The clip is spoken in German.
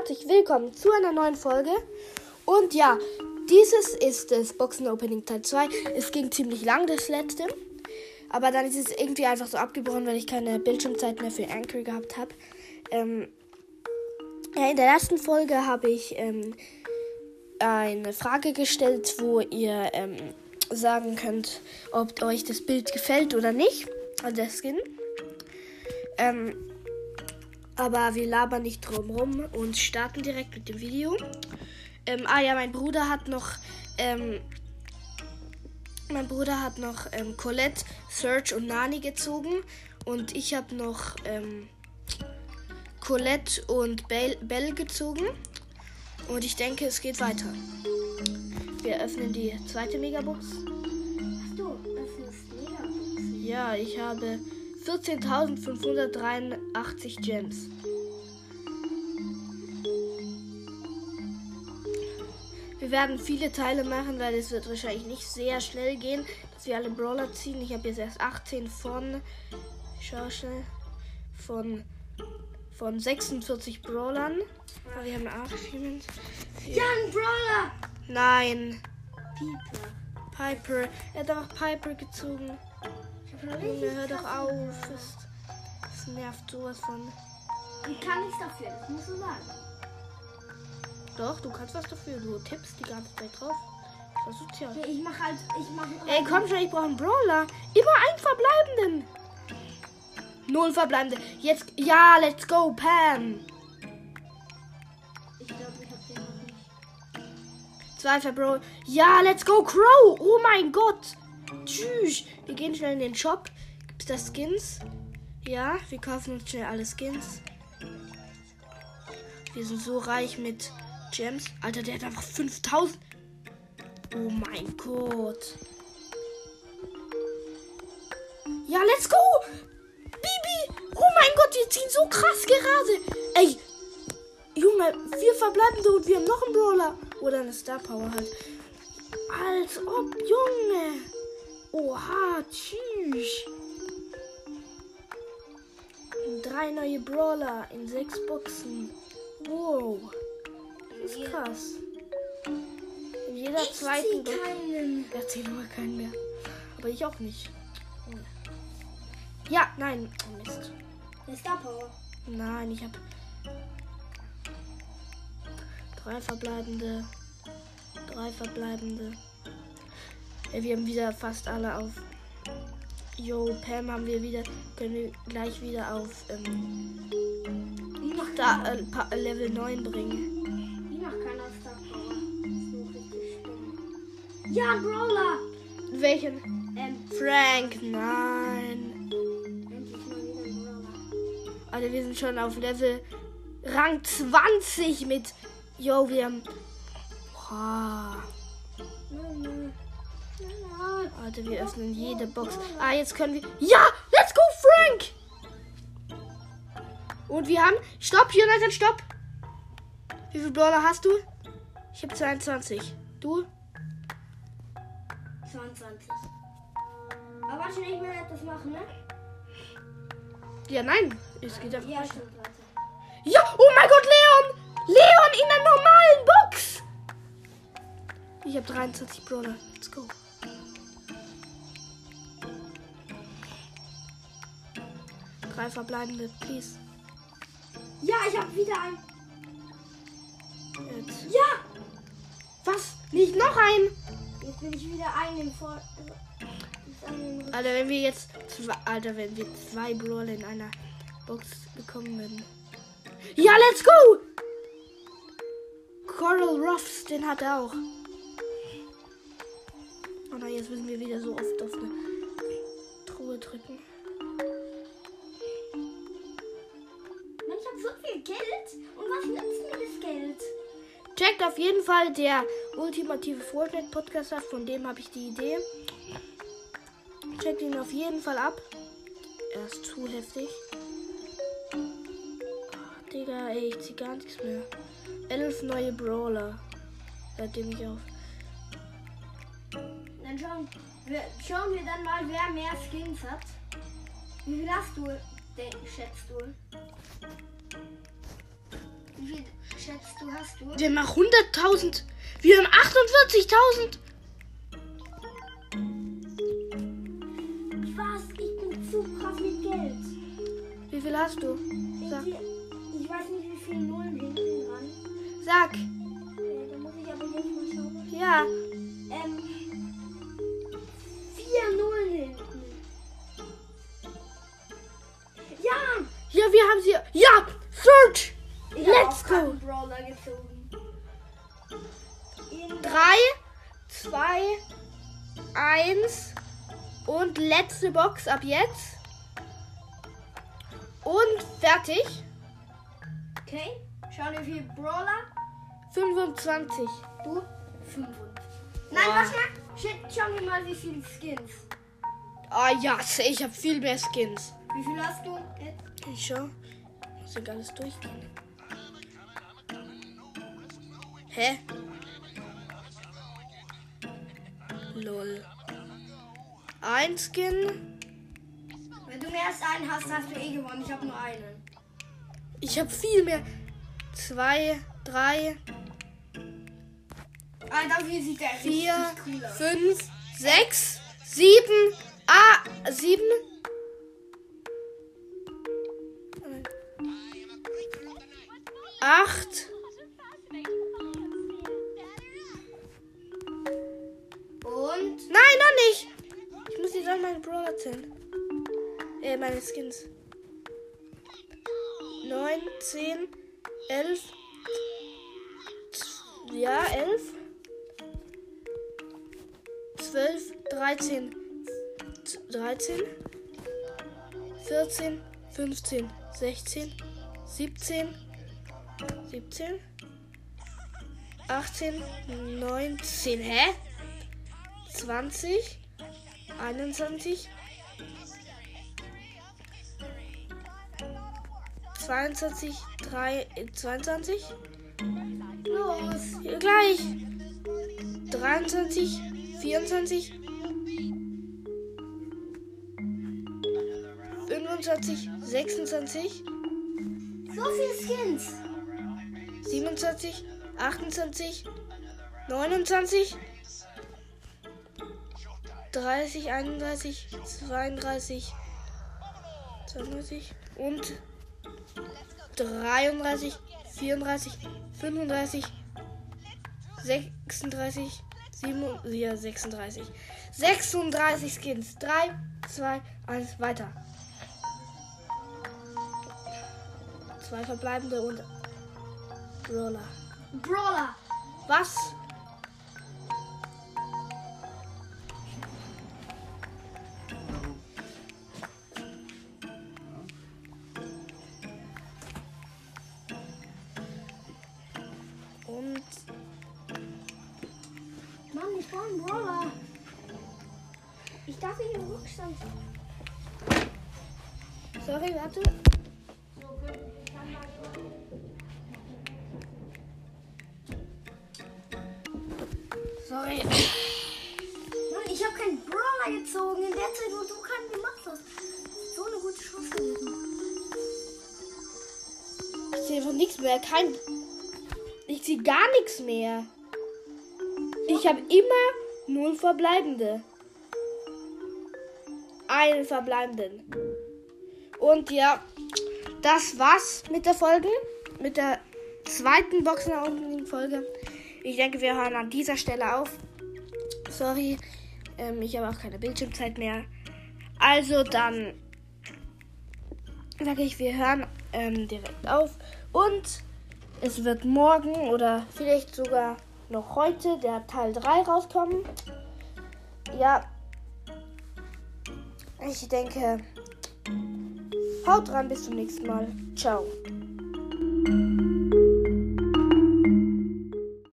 herzlich willkommen zu einer neuen Folge. Und ja, dieses ist das Boxen Opening Teil 2. Es ging ziemlich lang, das letzte. Aber dann ist es irgendwie einfach so abgebrochen, weil ich keine Bildschirmzeit mehr für Anchor gehabt habe. Ähm, ja, in der ersten Folge habe ich ähm, eine Frage gestellt, wo ihr ähm, sagen könnt, ob euch das Bild gefällt oder nicht. Also der Skin. Ähm, aber wir labern nicht drum rum und starten direkt mit dem Video. Ähm, ah ja, mein Bruder hat noch. Ähm, mein Bruder hat noch ähm, Colette, Serge und Nani gezogen. Und ich habe noch ähm, Colette und Belle, Belle gezogen. Und ich denke, es geht weiter. Wir öffnen die zweite Megabox. Ach du, öffnest Megabox. Ja, ich habe 14.583 Gems. Wir werden viele Teile machen, weil es wird wahrscheinlich nicht sehr schnell gehen, dass wir alle Brawler ziehen. Ich habe jetzt erst 18 von. Schau schnell. Von. Von 46 Brawlern. Aber wir haben Achievements. Young Brawler! Nein. Pieper. Piper. Er hat einfach Piper gezogen. Junge, hör doch auf. Das, das nervt sowas von. Ich kann nichts dafür, das musst du sagen. Doch, du kannst was dafür. Du tippst die ganze Zeit drauf. Das ist sozial. Okay, ich mach halt, ich mach. Ey, komm schon, ich brauche einen Brawler. Immer einen verbleibenden. Null verbleibende. Jetzt, ja, let's go, Pam. Ich glaube, ich hab den noch nicht. Zwei Verbro. Ja, let's go, Crow. Oh mein Gott. Tschüss. Wir gehen schnell in den Shop. Gibt's da Skins? Ja, wir kaufen uns schnell alle Skins. Wir sind so reich mit Gems. Alter, der hat einfach 5000. Oh mein Gott. Ja, let's go. Bibi. Oh mein Gott, wir ziehen so krass gerade. Ey, Junge, vier verbleibende und wir haben noch einen Brawler. Oder eine Star Power halt. Als ob, Junge. Oha, tschüss. Drei neue Brawler in sechs Boxen. Wow. Das ist krass. In jeder Ich zweiten zieh keinen. Er zählt aber keinen mehr. Aber ich auch nicht. Ja, nein. Oh Mist. Star Power. Nein, ich habe drei verbleibende. Drei verbleibende. Wir haben wieder fast alle auf. Yo, Pam haben wir wieder. Können wir gleich wieder auf ähm, keiner, äh, Level 9 bringen. wie macht keiner Star Power? So richtig stumm. Ja, Brawler! Welchen? Ähm, Frank, nein. endlich mal wieder ein Brawler. Also wir sind schon auf Level Rang 20 mit. Yo, wir haben. Boah. Alter, wir öffnen jede Box. Ah, jetzt können wir. Ja! Let's go, Frank! Und wir haben. Stopp, Jonathan, stopp! Wie viele Brawler hast du? Ich habe 22. Du? 22. Aber warte, ich will etwas machen, ne? Ja, nein. Es geht einfach. Ja, stimmt, warte. Ja! Oh mein Gott, Leon! Leon in der normalen Box! Ich habe 23 Brawler. Let's go. Drei verbleibende, please. Ja, ich hab wieder ein. Jetzt. Ja! Was? Nicht noch ein? Jetzt bin ich wieder ein im Vor. Alter, wenn wir jetzt zwei, Alter, wenn wir zwei Brawler in einer Box bekommen würden. Ja, let's go! Coral Ruffs, den hat er auch. Oh nein, jetzt müssen wir wieder so oft auf eine Truhe drücken. Checkt auf jeden Fall der ultimative Fortnite Podcast ab, von dem habe ich die Idee. Checkt ihn auf jeden Fall ab. Er ist zu heftig. Ach, Digga, ey, ich zieh gar nichts mehr. Elf neue Brawler. Seitdem ich auf. Dann schauen wir, schauen wir dann mal, wer mehr Skins hat. Wie viel hast du, denk, schätzt du? Wie viel schätzt du, hast du? Wir haben auch 100.000. Wir haben 48.000. Was? Ich bin zu krass mit Geld. Wie viel hast du? Sag. Ich, weiß nicht, wie viele Nullen hinten dran. Sag. Äh, da muss ich aber jetzt mal schauen. Ja. Ähm. Letzte Box ab jetzt. Und fertig. Okay. Schau dir wie viel Brawler. 25. Du? 5. Nein, warte mal. Shit, schau mir mal, wie viele Skins. Ah ja, ich habe viel mehr Skins. Wie viel hast du jetzt? Ich schau. Muss ich alles durchgehen. Hä? Lol. Ein Skin. Wenn du mehr als einen hast, hast du eh gewonnen. Ich habe nur einen. Ich habe viel mehr. Zwei, drei, Alter, wie sieht der vier, richtig cool aus. fünf, sechs, sieben, ah, sieben. Acht. Zählen. Äh, meine Skins. 9, 10, 11. Ja, 11. 12, 13. 13. 14, 15, 16, 17. 17. 18, 19. Hä? 20, 21, 22, 3, äh, 22, los. gleich, 23, 24, 25, 26, So viele Skins. 27, 28, 29, 30, 31, 32, 32 und 33, 34, 35, 36, 7, ja, 36. 36 Skins. 3, 2, 1, weiter. Zwei verbleibende und Roller. Brawler. Was? Darf nicht im Rückstand. sorry, warte. Ich Sorry. Mann, ich habe keinen Brawler gezogen in der Zeit, wo du keinen gemacht hast. So eine gute Chance gewesen. Ich sehe einfach nichts mehr. Kein. Ich sehe gar nichts mehr. Ich habe immer null verbleibende. Einen verbleibenden. Und ja, das war's mit der Folge. Mit der zweiten Boxen-Folge. Ich denke, wir hören an dieser Stelle auf. Sorry, ähm, ich habe auch keine Bildschirmzeit mehr. Also dann sage ich, wir hören ähm, direkt auf. Und es wird morgen oder vielleicht sogar noch heute der Teil 3 rauskommen. Ja, ich denke, haut rein, bis zum nächsten Mal. Ciao.